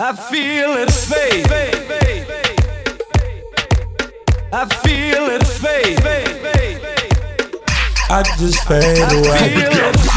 I feel it fade. I feel it fade. I just fade away.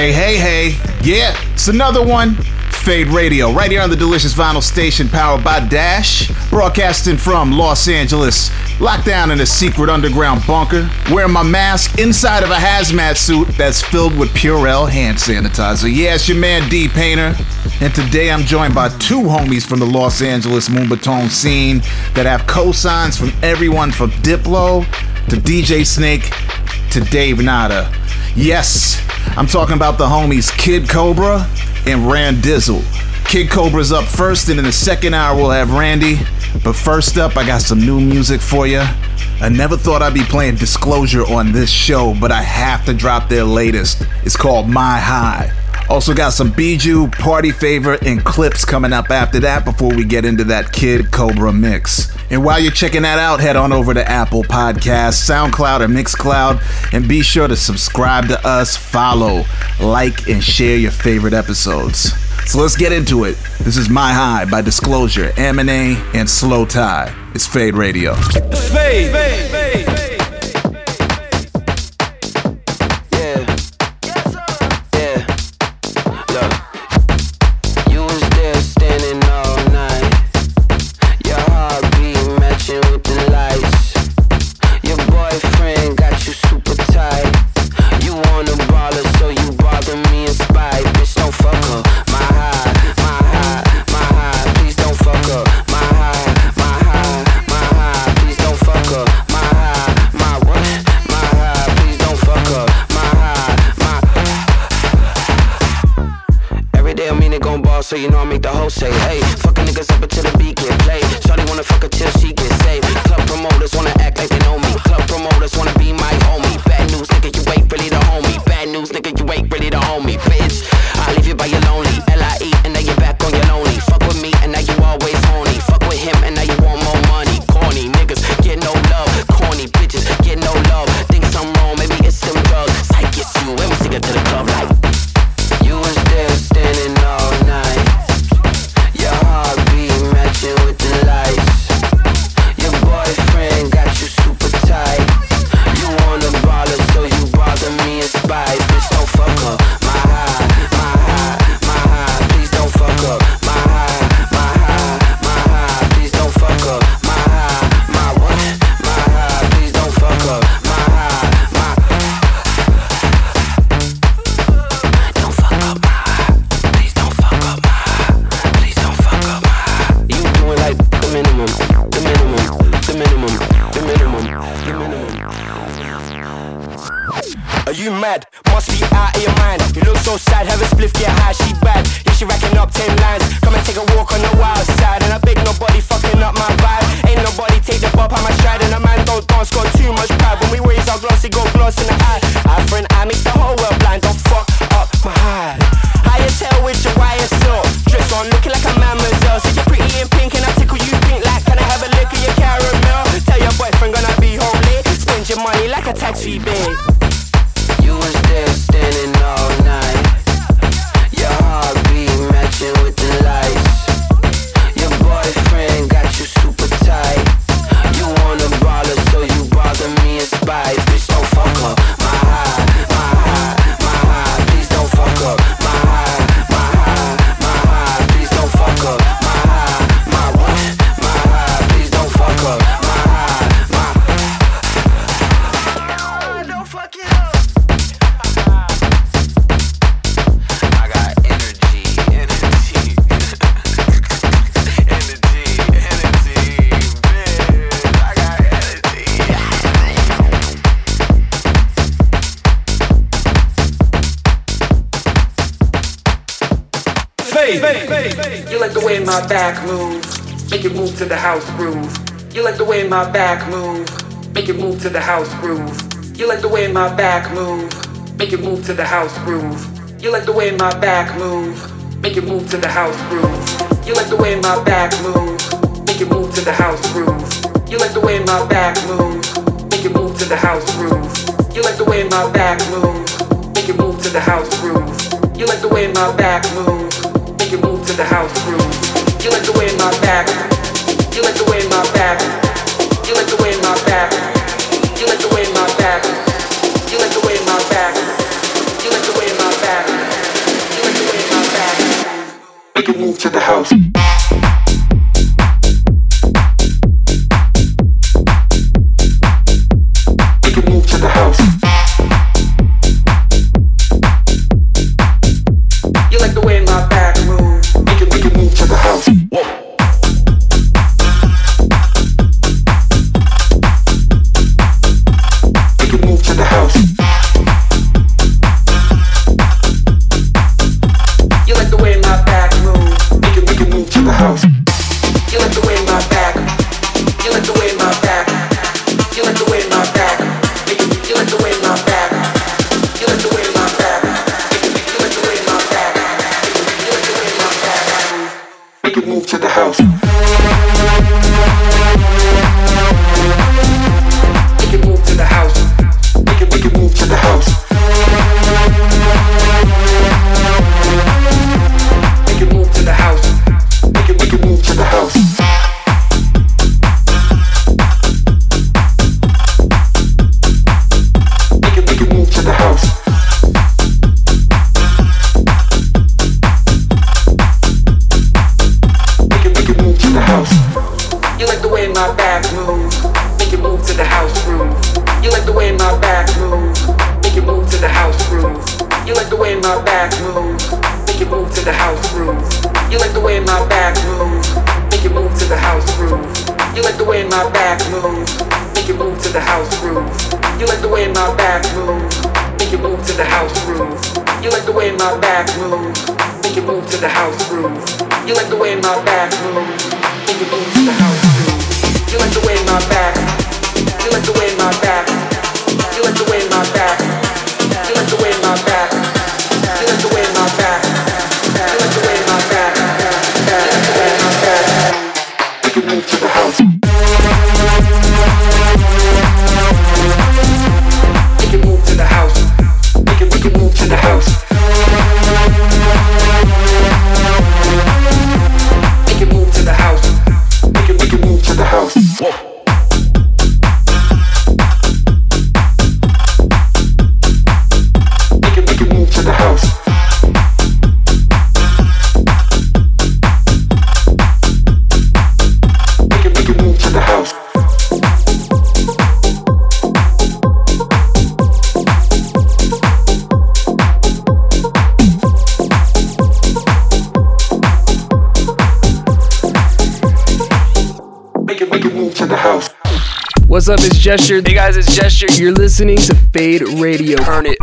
Hey, hey, hey. Yeah, it's another one. Fade Radio, right here on the delicious vinyl station powered by Dash, broadcasting from Los Angeles, locked down in a secret underground bunker, wearing my mask inside of a hazmat suit that's filled with Purell hand sanitizer. Yes, your man D Painter, and today I'm joined by two homies from the Los Angeles Moombahton scene that have cosigns from everyone from Diplo to DJ Snake to Dave Nada. Yes, I'm talking about the homies Kid Cobra and Rand Dizzle. Kid Cobra's up first, and in the second hour, we'll have Randy. But first up, I got some new music for you. I never thought I'd be playing Disclosure on this show, but I have to drop their latest. It's called My High. Also got some Bijou, Party Favor, and Clipz coming up after that before we get into that Kid Cobra mix. And while you're checking that out, head on over to Apple Podcasts, SoundCloud, or Mixcloud, and be sure to subscribe to us, follow, like, and share your favorite episodes. So let's get into it. This is My High by Disclosure, Aminé, and slowthai. It's Fade Radio. Fade. Fade. Fade. so you know I make the whole say, hey. my back move, make it move to the house groove. You like the way my back move, make it move to the house groove. You like the way my back move, make it move to the house groove. You like the way my back move, make it move to the house groove. You like the way my back move, make it move to the house groove. You like the way my back move, make it move to the house groove. You like the way my back move, make it move to the house groove. You like the way my back, you like the way my back move to the house. up? It's Gesture. Hey guys, it's Gesture. You're listening to Fade Radio. Turn it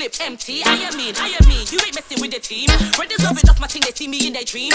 empty. I am mean, I am mean, you ain't messing with the team. Red is loving off my thing, they see me in their dream.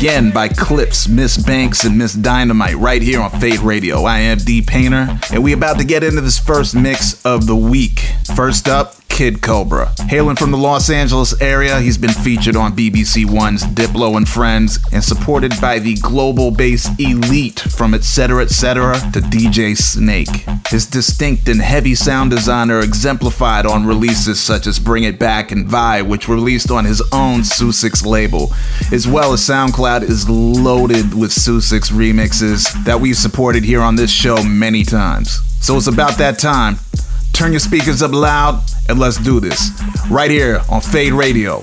Again by Clipz, Miss Banks, and Miss Dynamite right here on Fade Radio. I am D Painter, and we about to get into this first mix of the week. First up, Kid Cobra. Hailing from the Los Angeles area, he's been featured on BBC One's Diplo and Friends and supported by the global based elite from etc. etc. to DJ Snake. His distinct and heavy sound design are exemplified on releases such as Bring It Back and Vibe, which were released on his own Sussex label, as well as SoundCloud is loaded with Sussex remixes that we've supported here on this show many times. So it's about that time Turn your speakers up loud and let's do this. Right here on Fade Radio,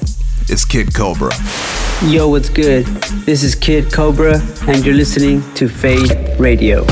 it's Kid Cobra. Yo, what's good? This is Kid Cobra, and you're listening to Fade Radio.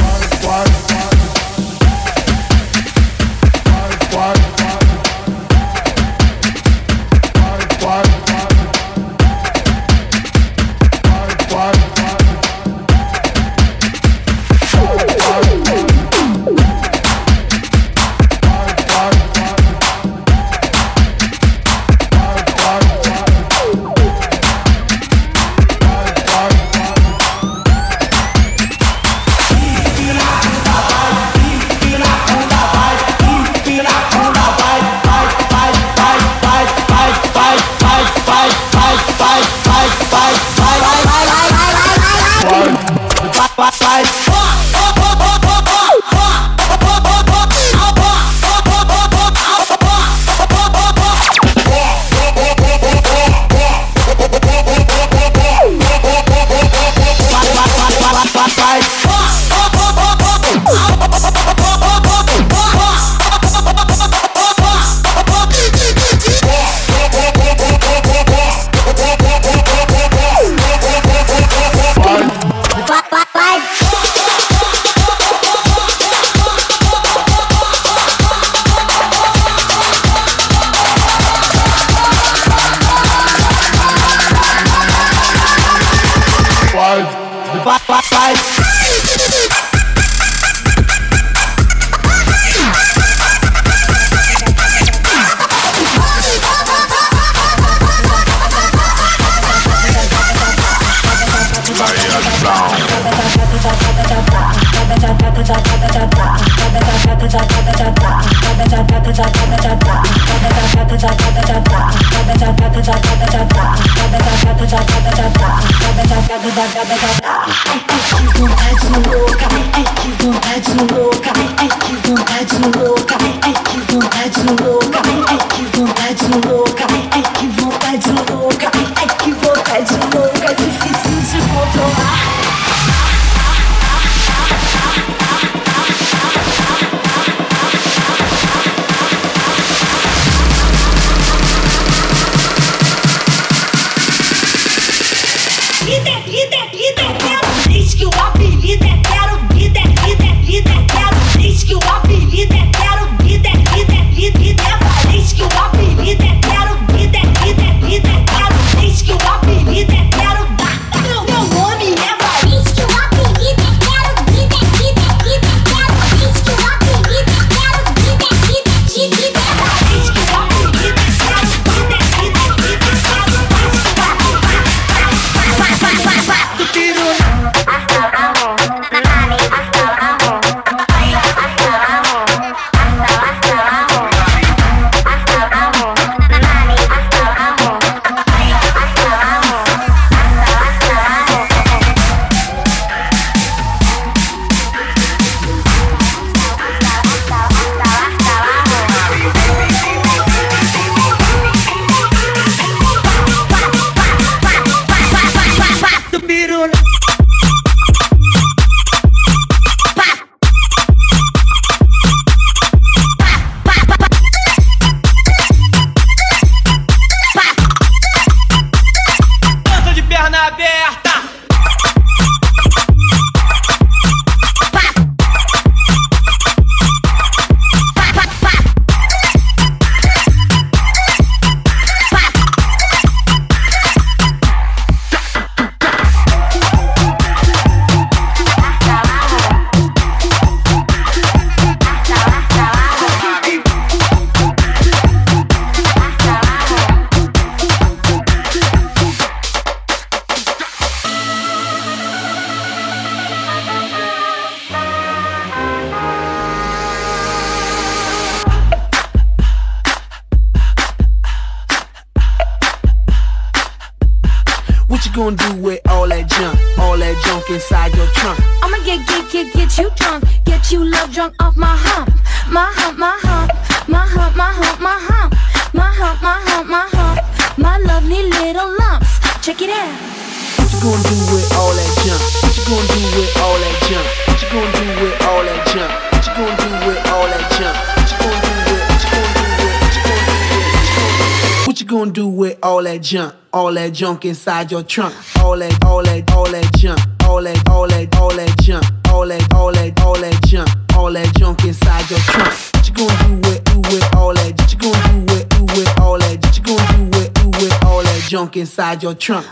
Junk inside your trunk? All that, all that, all that junk? All that, all that, all that junk? All that, all that, all that junk? All that junk inside your trunk? What you gonna do with, do with all that? What you gonna do with, do with all that? What you gonna do with, do with all that junk inside your trunk?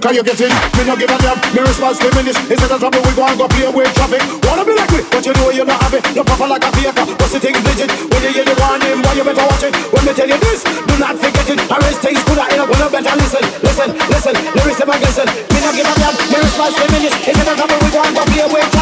Listen, can you get in? Me no give a damn. Me response diminish. Instead of trouble, we go and go play with traffic. Wanna be like me, but you know you not it. No puffer like a faker. What's the thing's legit? When you hear the warning, boy, you better watch it. When me tell you this, do not forget it. I raise things good, I ain't gonna better listen. Listen, listen, lyrics them against Me no give a damn. Me response diminish. Instead of trouble, we go and go play with traffic.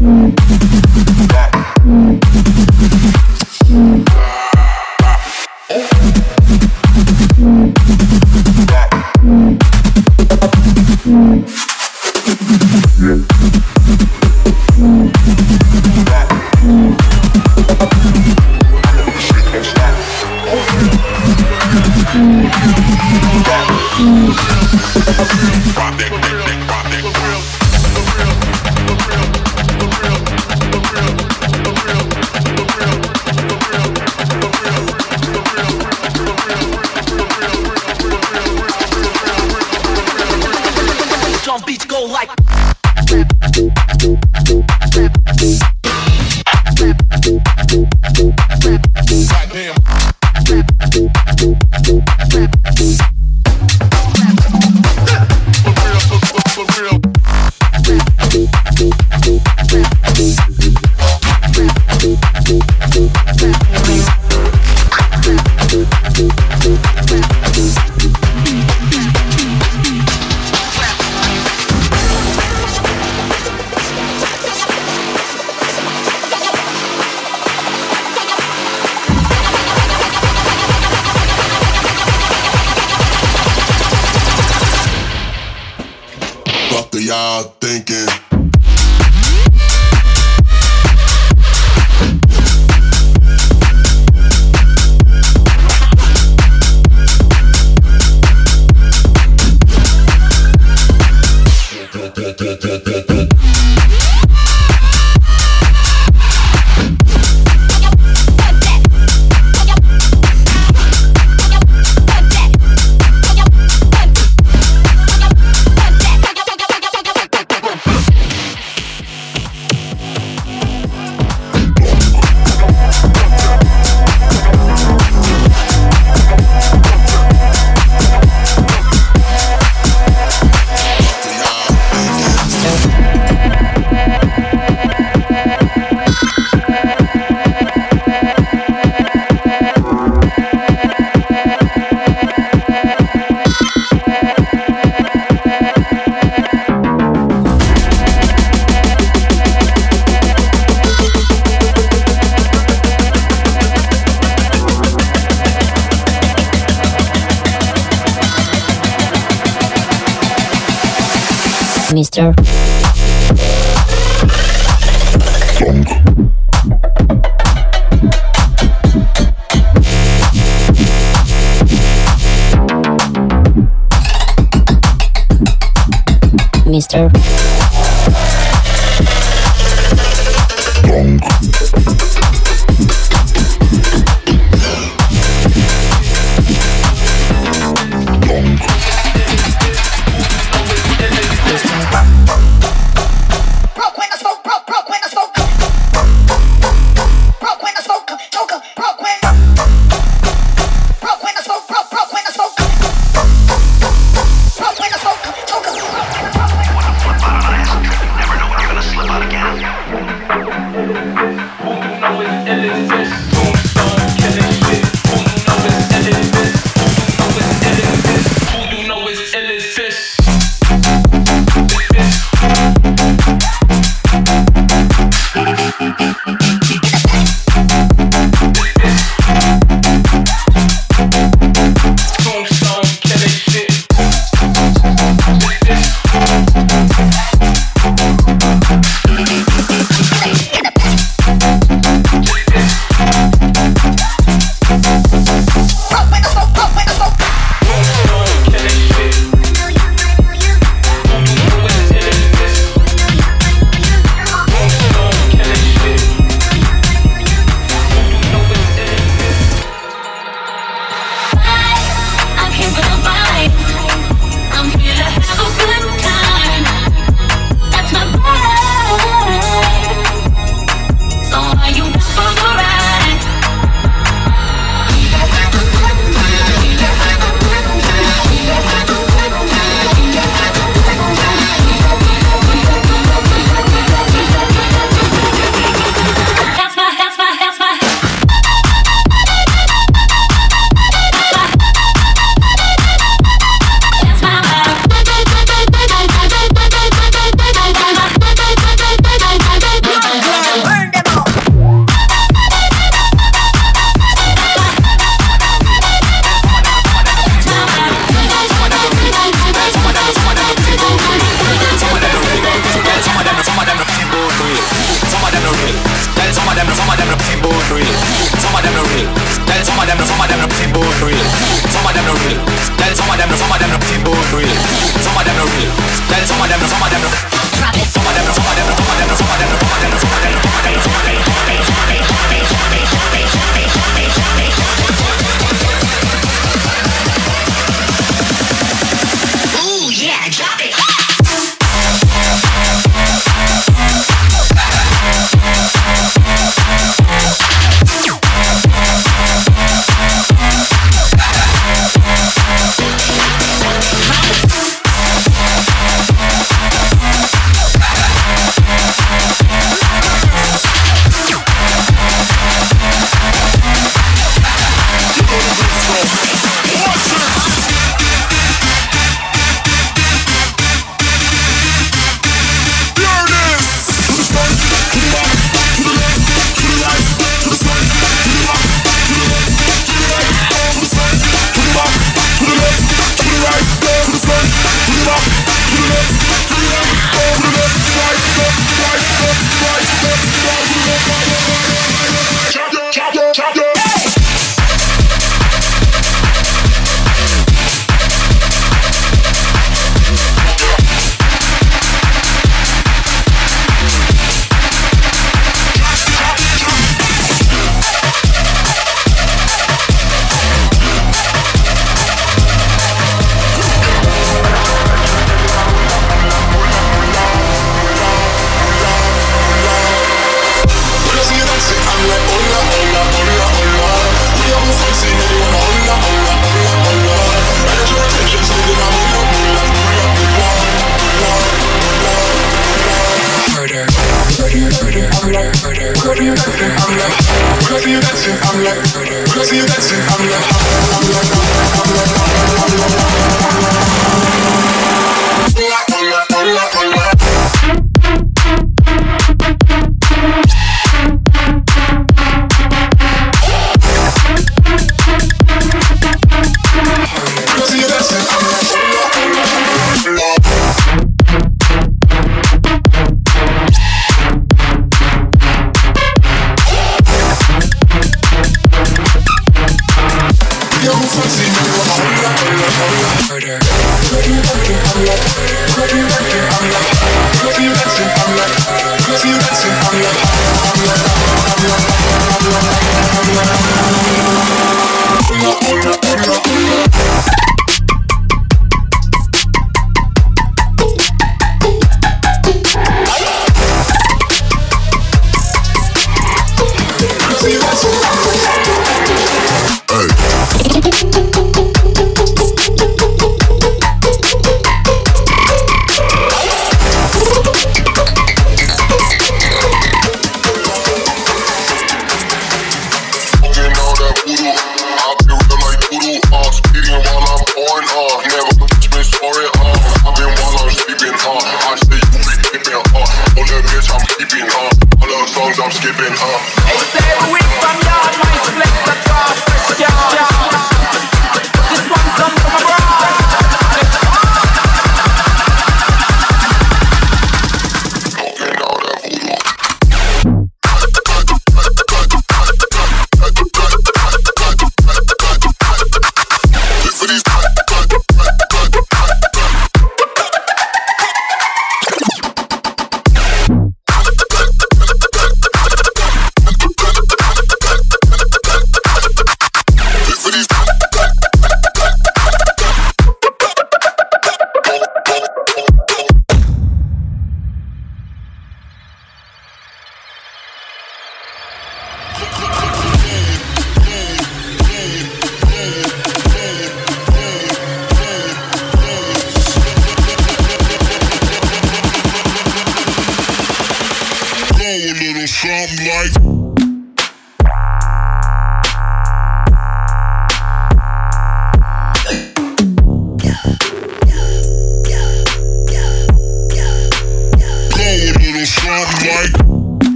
Mm.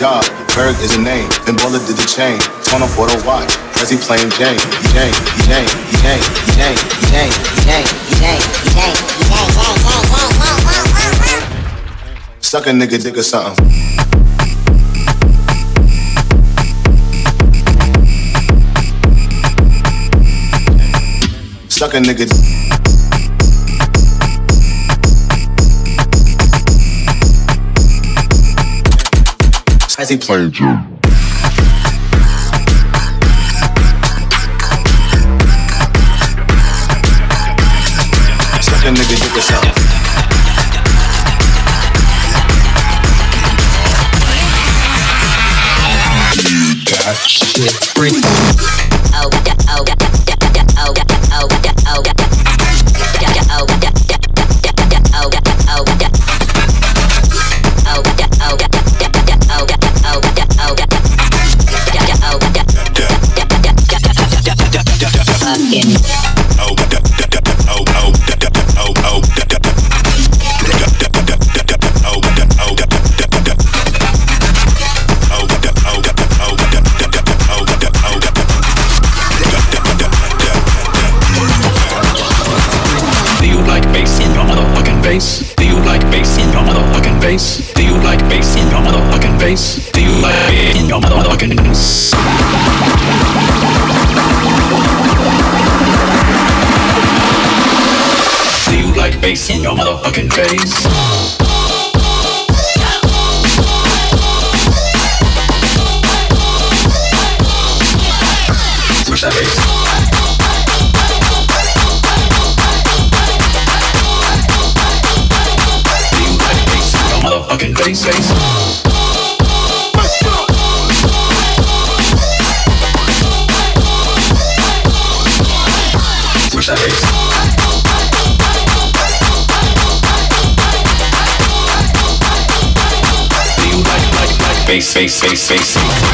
job. Berg is a name. Then Bullet did the chain. Tone for the watch. Prezi playing Jane. Jane, Jane, Jane, Jane, Jane, Jane, Jane, Jane, Jane, Jane, Suck a nigga dick or something. Suck a nigga. he playing you. Nigga, get this out. Shit free. face in your motherfucking face. face, face, face, face.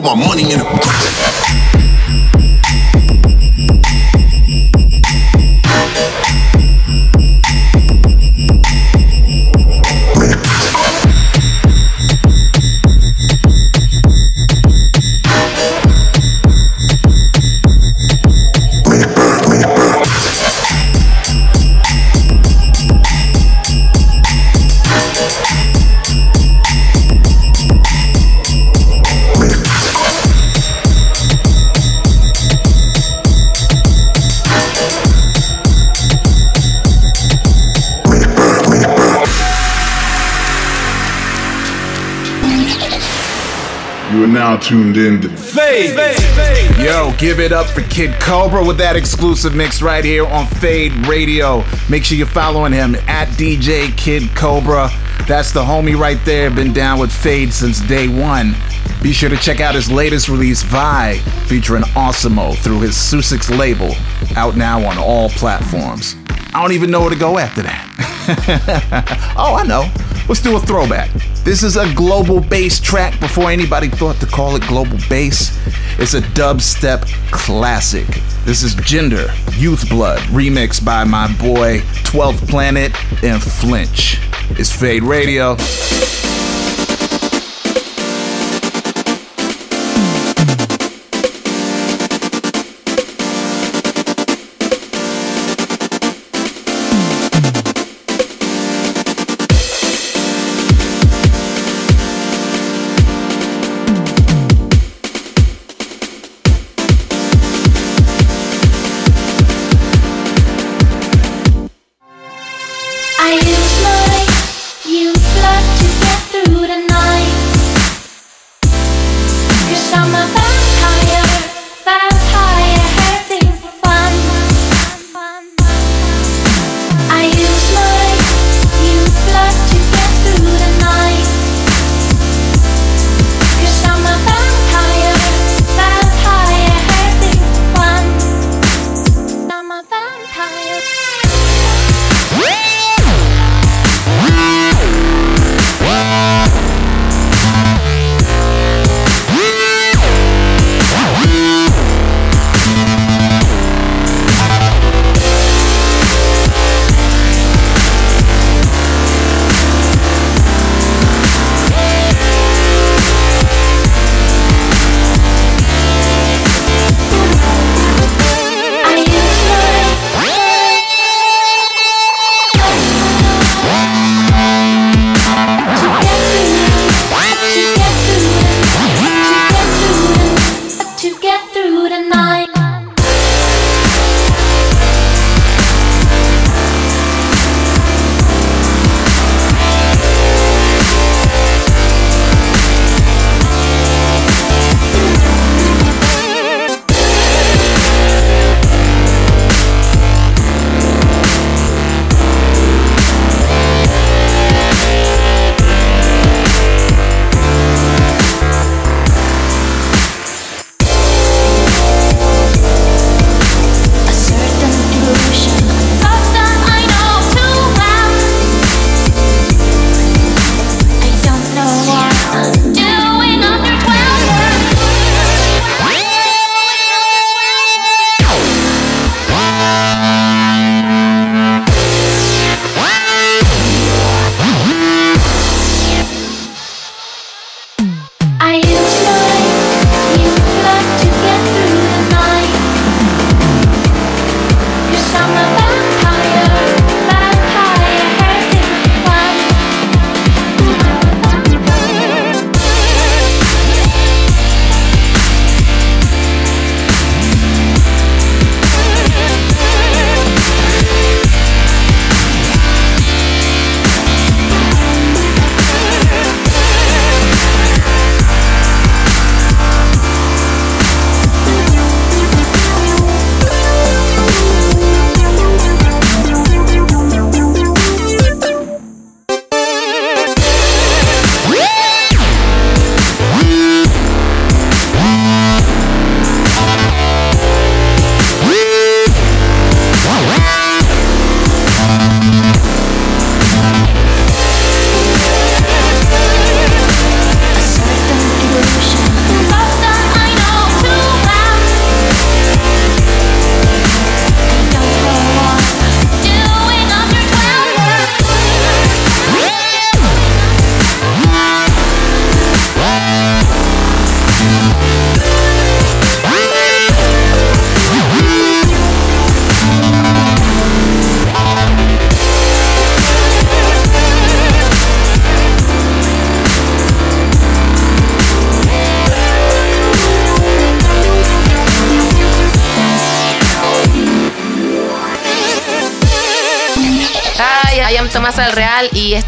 Put my money in it. Now tuned in to Fade. Yo, give it up for Kid Cobra with that exclusive mix right here on Fade Radio. Make sure you're following him at DJ Kid Cobra. That's the homie right there. Been down with Fade since day one. Be sure to check out his latest release, Vi, featuring Awesemo through his Sussex label, out now on all platforms. I don't even know where to go after that. oh, I know. Let's do a throwback. This is a global bass track before anybody thought to call it global bass. It's a dubstep classic. This is Gender Youth Blood, remixed by my boy 12th Planet and Flinch. It's Fade Radio.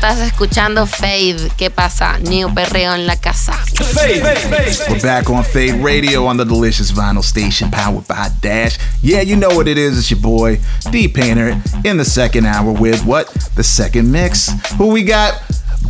Estás escuchando Fade. ¿Qué pasa? New perreo en la casa. We're back on Fade Radio on the delicious vinyl station powered by Dash. Yeah, you know what it is. It's your boy, D Painter, in the second hour with what? The second mix. Who we got?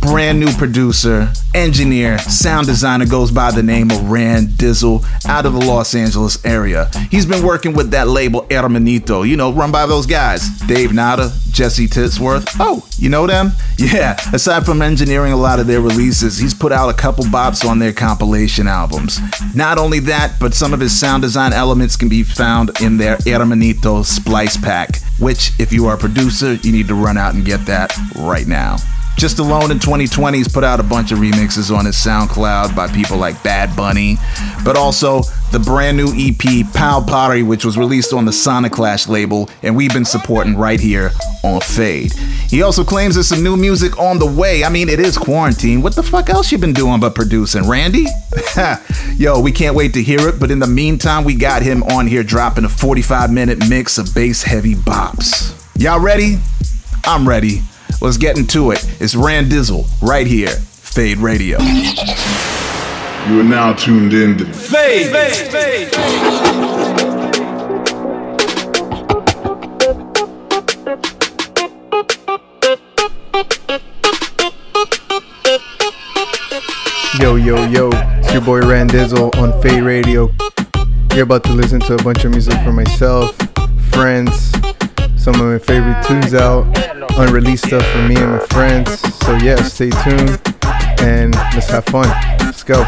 brand new producer, engineer, sound designer goes by the name of Rand Dizzle out of the Los Angeles area. He's been working with that label Hermanito, you know, run by those guys Dave Nada, Jesse Titsworth. Oh, you know them? Yeah, aside from engineering a lot of their releases, he's put out a couple bops on their compilation albums. Not only that, but some of his sound design elements can be found in their Hermanito Splice Pack, which, if you are a producer, you need to run out and get that right now. Just alone in 2020, he's put out a bunch of remixes on his SoundCloud by people like Bad Bunny, but also the brand new EP Pal Pottery, which was released on the Sonic Clash label, and we've been supporting right here on Fade. He also claims there's some new music on the way. I mean, it is quarantine. What the fuck else you been doing but producing, Randy? Yo, we can't wait to hear it, but in the meantime, we got him on here dropping a 45 minute mix of bass heavy bops. Y'all ready? I'm ready. Let's get into it. It's Rand Dizzle right here, Fade Radio. You are now tuned in to Fade. Fade. Fade. Yo, yo, yo, it's your boy Randizzle on Fade Radio. You're about to listen to a bunch of music from myself, friends, some of my favorite tunes out, unreleased stuff for me and my friends. So yeah, stay tuned and let's have fun. Let's go.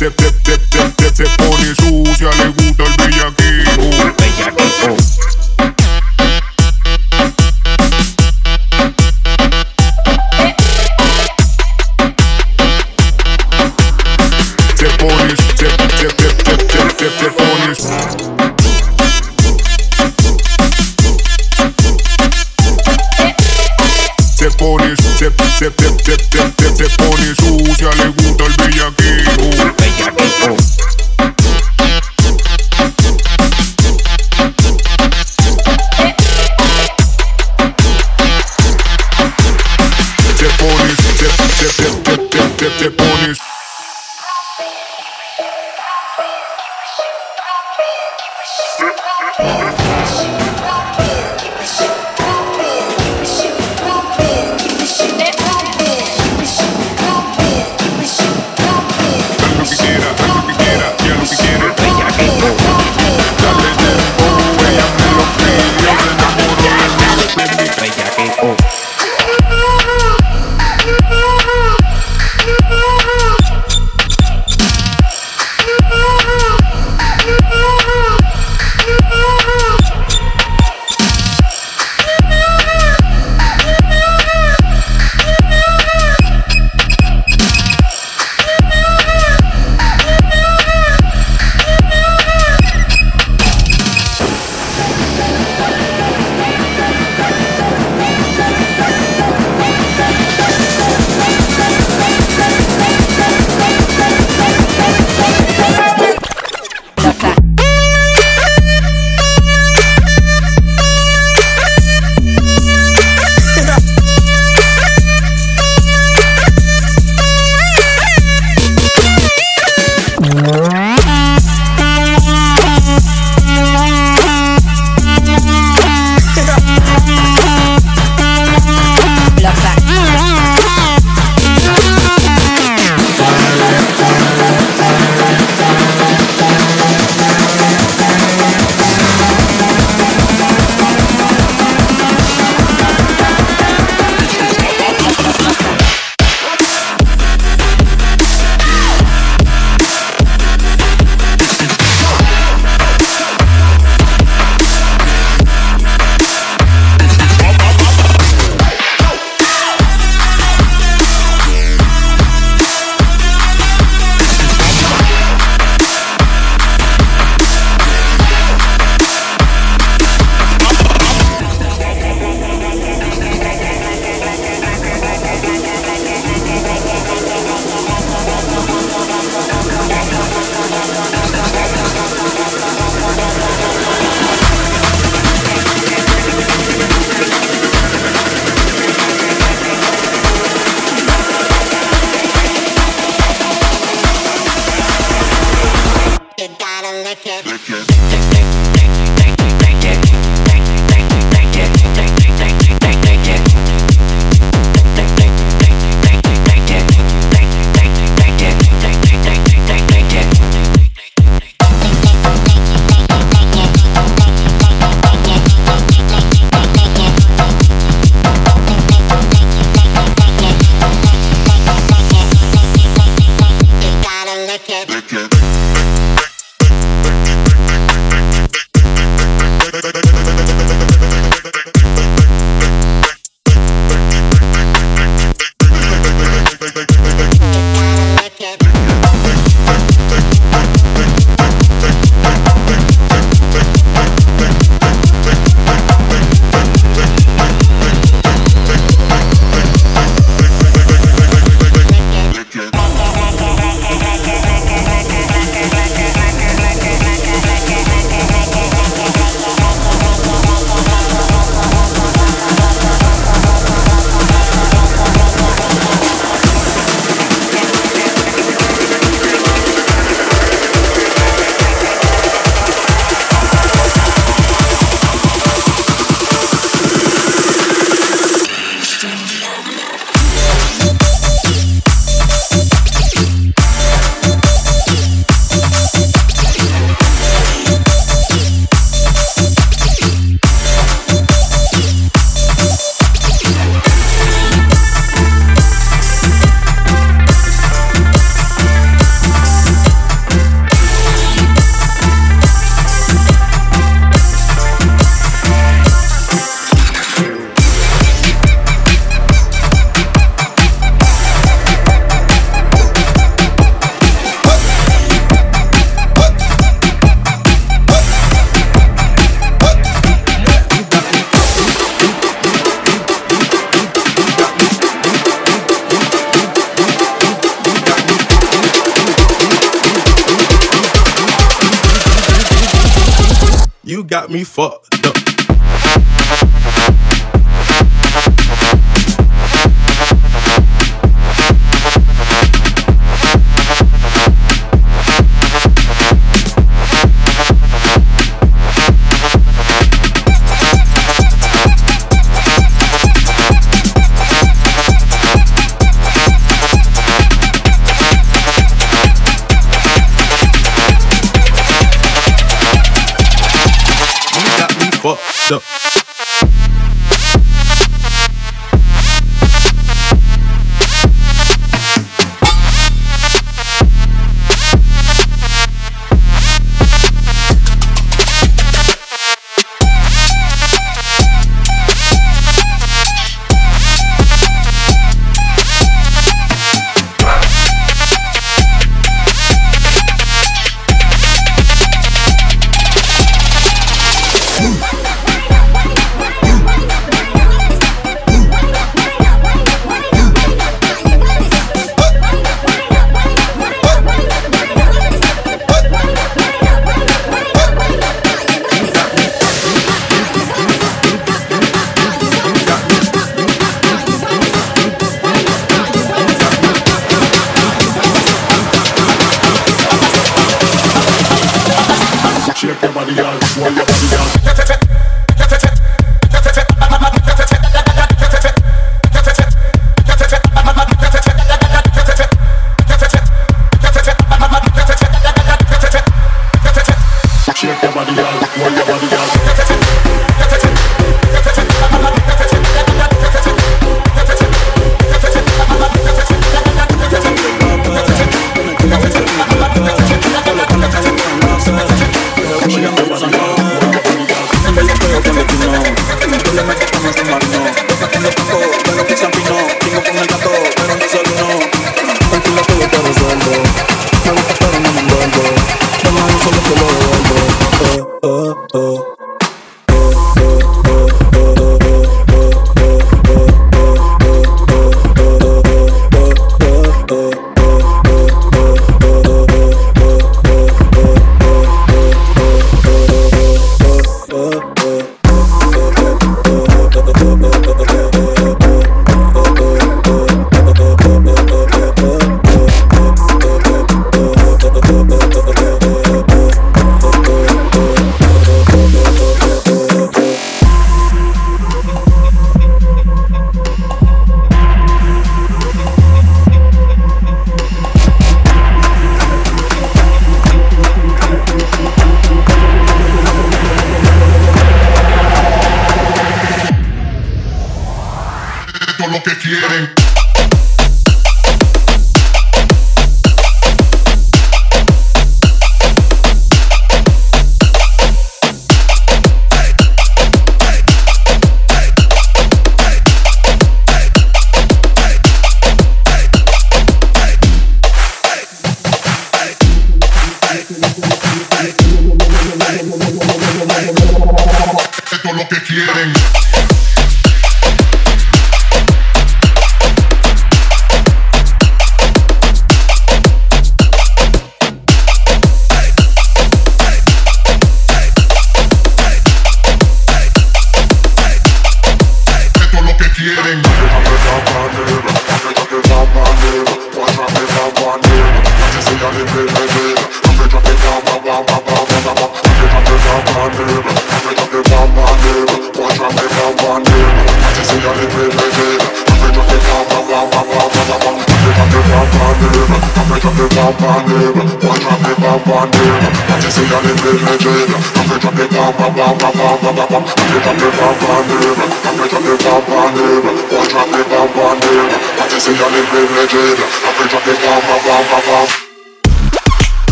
Dip, dip, dip, dip, dip, tip on his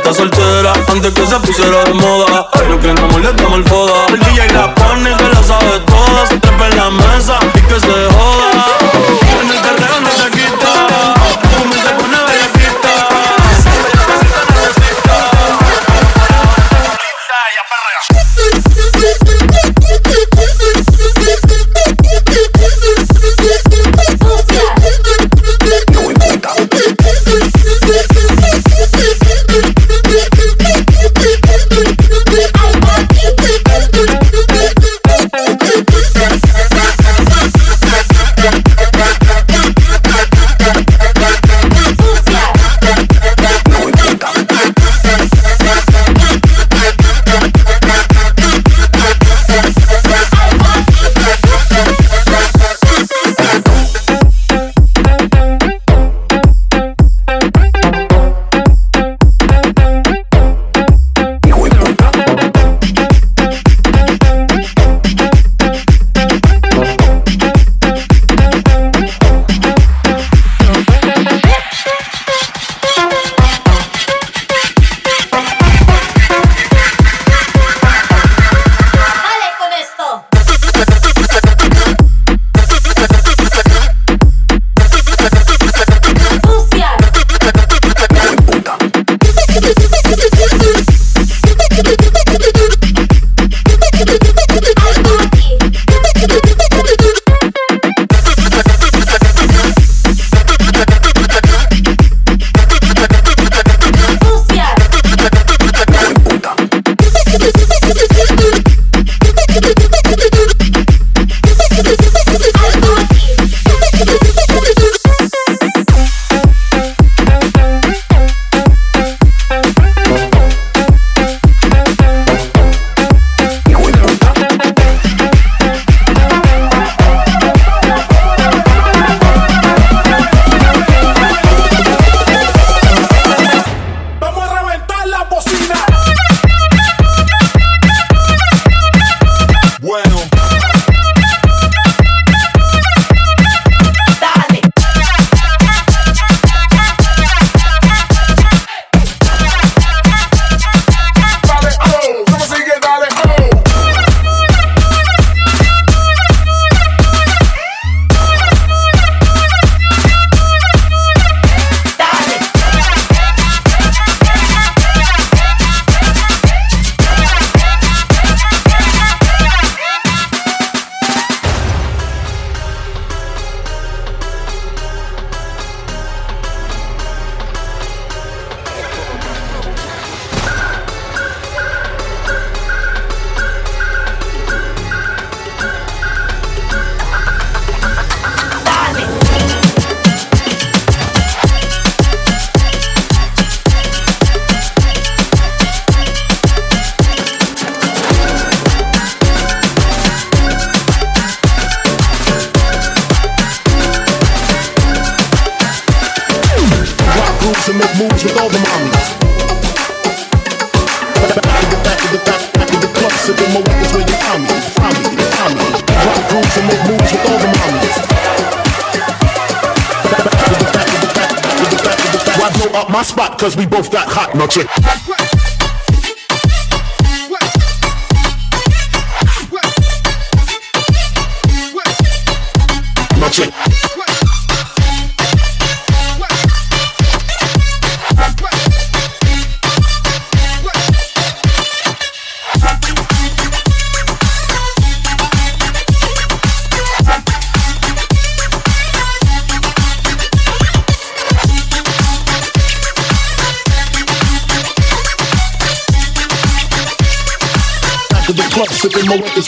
está soltera antes que se pusiera de moda.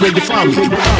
Where you find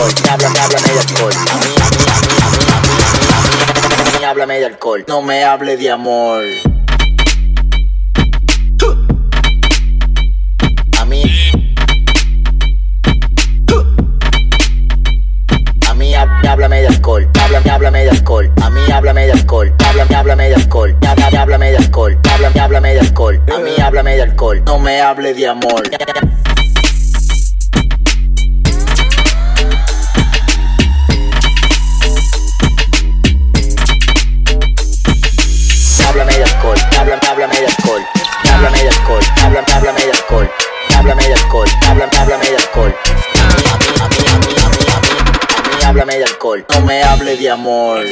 alcohol, háblame, háblame de alcohol. A mí, a mí, a mí, a mí, a mí, a mí, a mí, háblame de alcohol. No me hable de amor. A mí. A mí há- háblame de alcohol, háblame, háblame de alcohol, a mí háblame de alcohol, háblame, háblame de alcohol, háblame, háblame de alcohol, háblame, háblame de alcohol, a mí háblame de alcohol, no me hable de amor. No me hable de amor.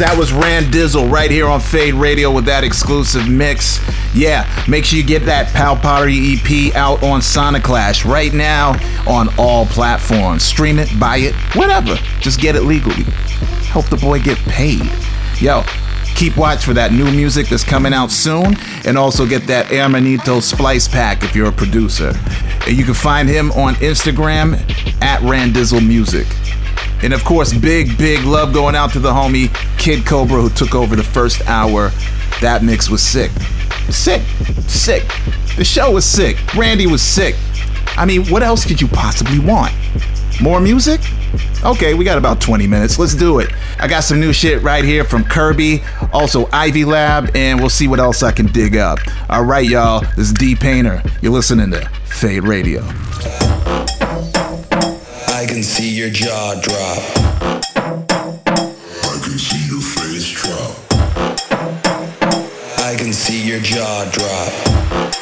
That was Rand Dizzle right here on Fade Radio with that exclusive mix. Yeah, make sure you get that Pal Pottery EP out on Soniclash right now on all platforms. Stream it, buy it, whatever. Just get it legally. Help the boy get paid. Yo, keep watch for that new music that's coming out soon, and also get that Hermanito Splice Pack if you're a producer. And you can find him on Instagram at Randizzle Music. And of course, big, big love going out to the homie Kid Cobra who took over the first hour. That mix was sick. Sick. Sick. The show was sick. Randy was sick. I mean, what else could you possibly want? More music? Okay, we got about 20 minutes. Let's do it. I got some new shit right here from Kirby, also Ivy Lab, and we'll see what else I can dig up. All right, y'all. This is D Painter. You're listening to Fade Radio. I can see your jaw drop. Your jaw drop.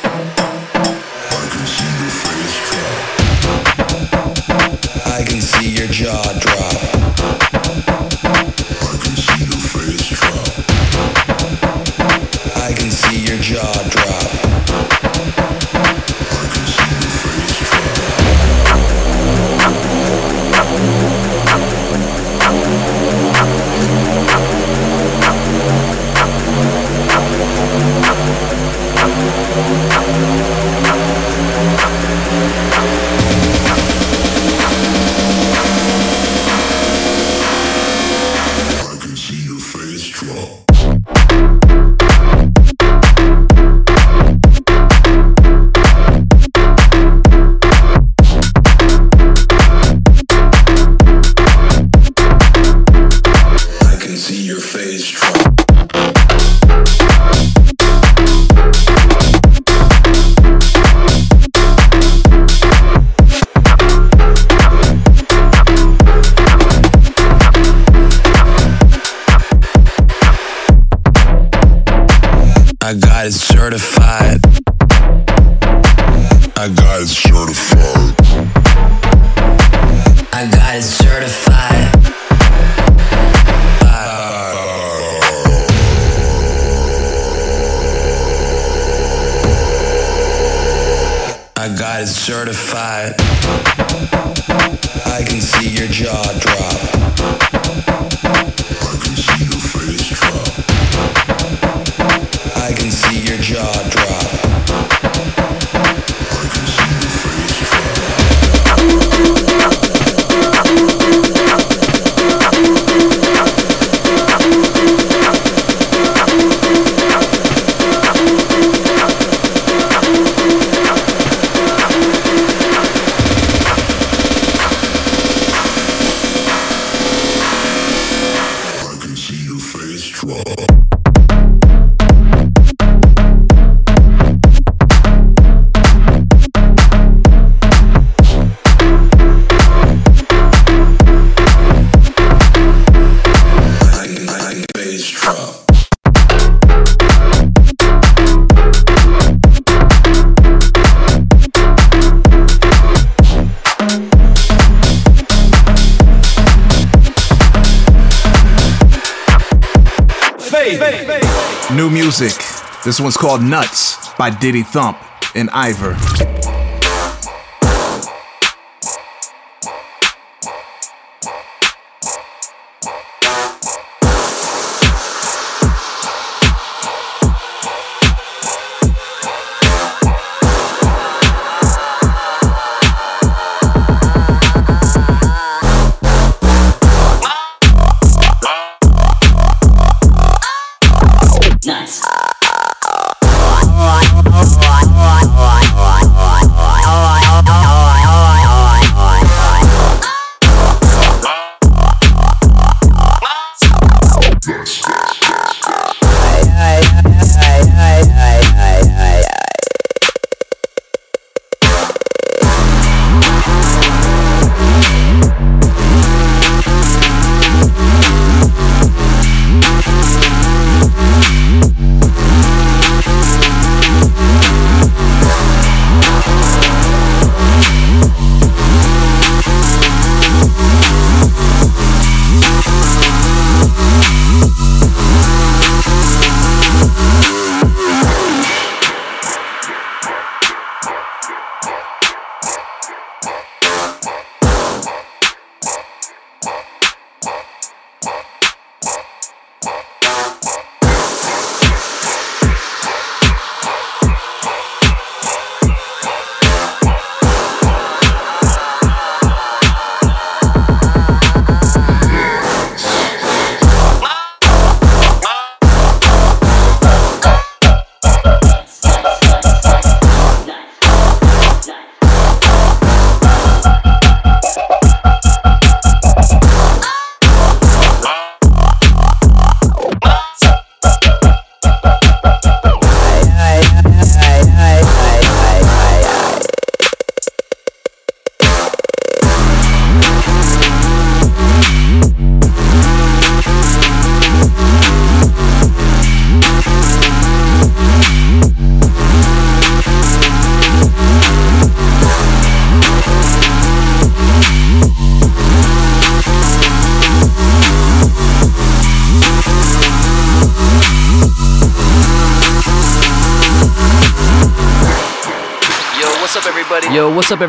This one's called Nuts by Diddy Thump and Ivor.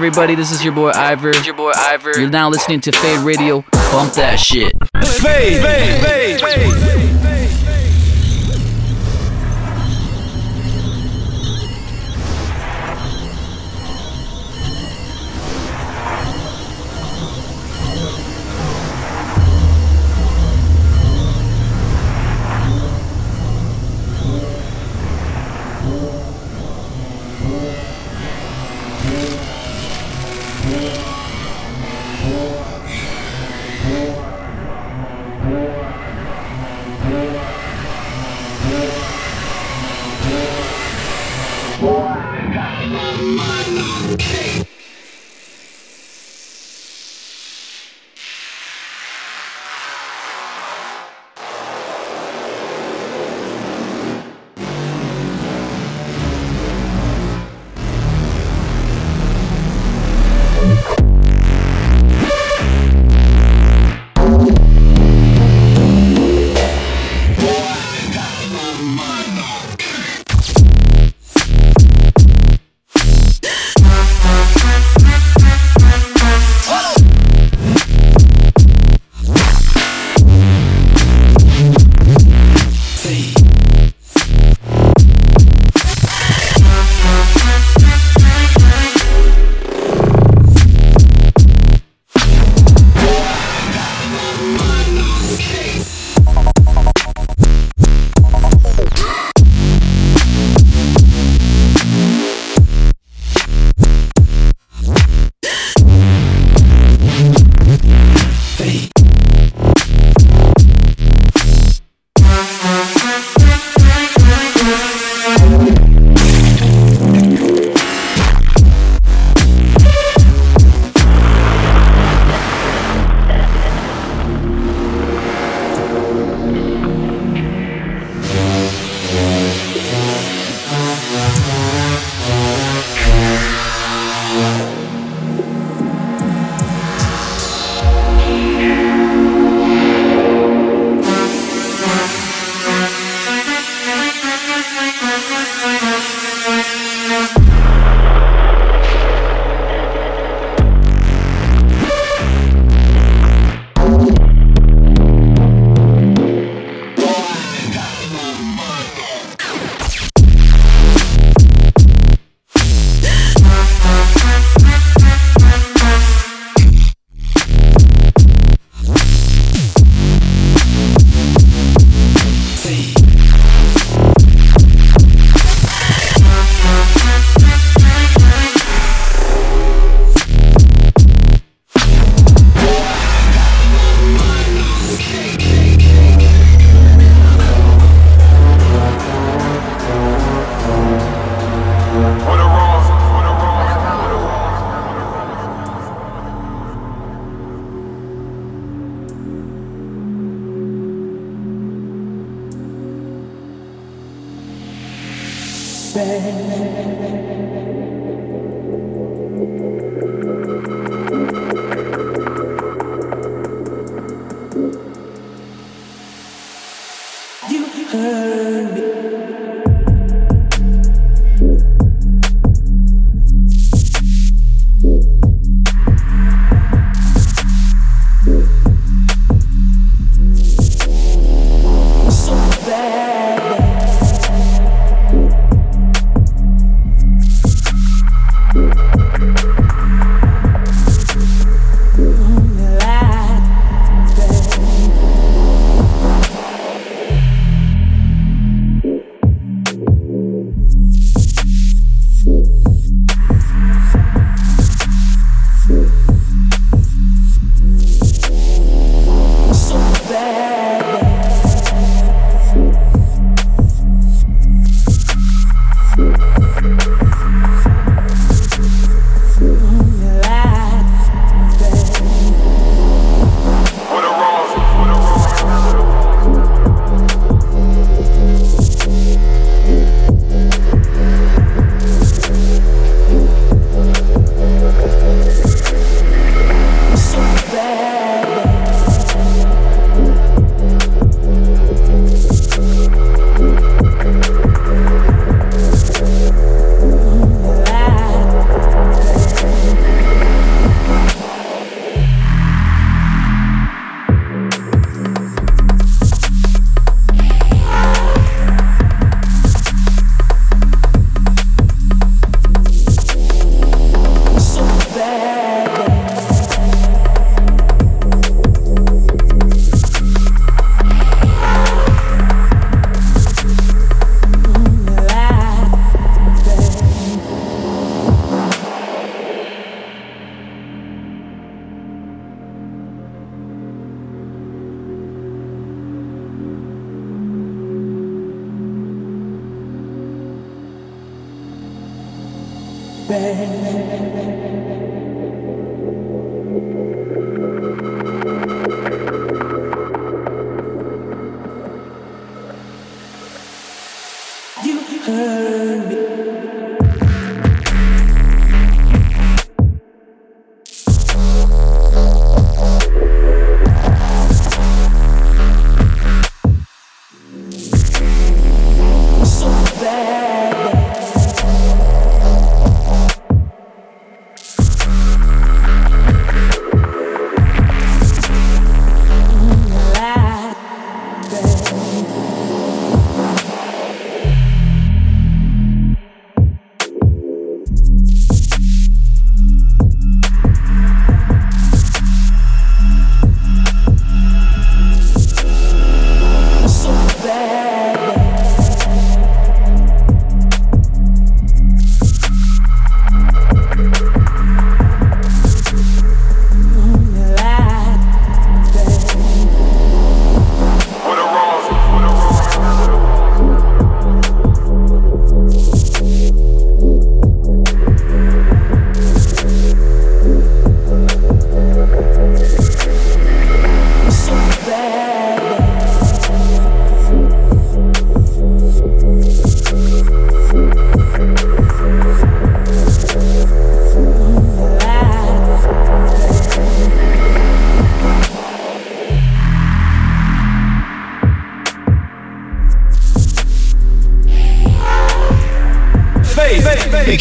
Everybody? This is your boy Ivor. Your boy Ivor. You're now listening to Fade Radio. Bump that shit. Fade, fade, fade, fade.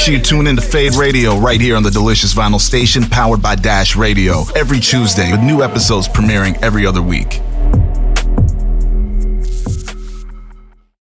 Sure you tune in to Fade Radio right here on the Delicious Vinyl Station, powered by Dash Radio, every Tuesday, with new episodes premiering every other week.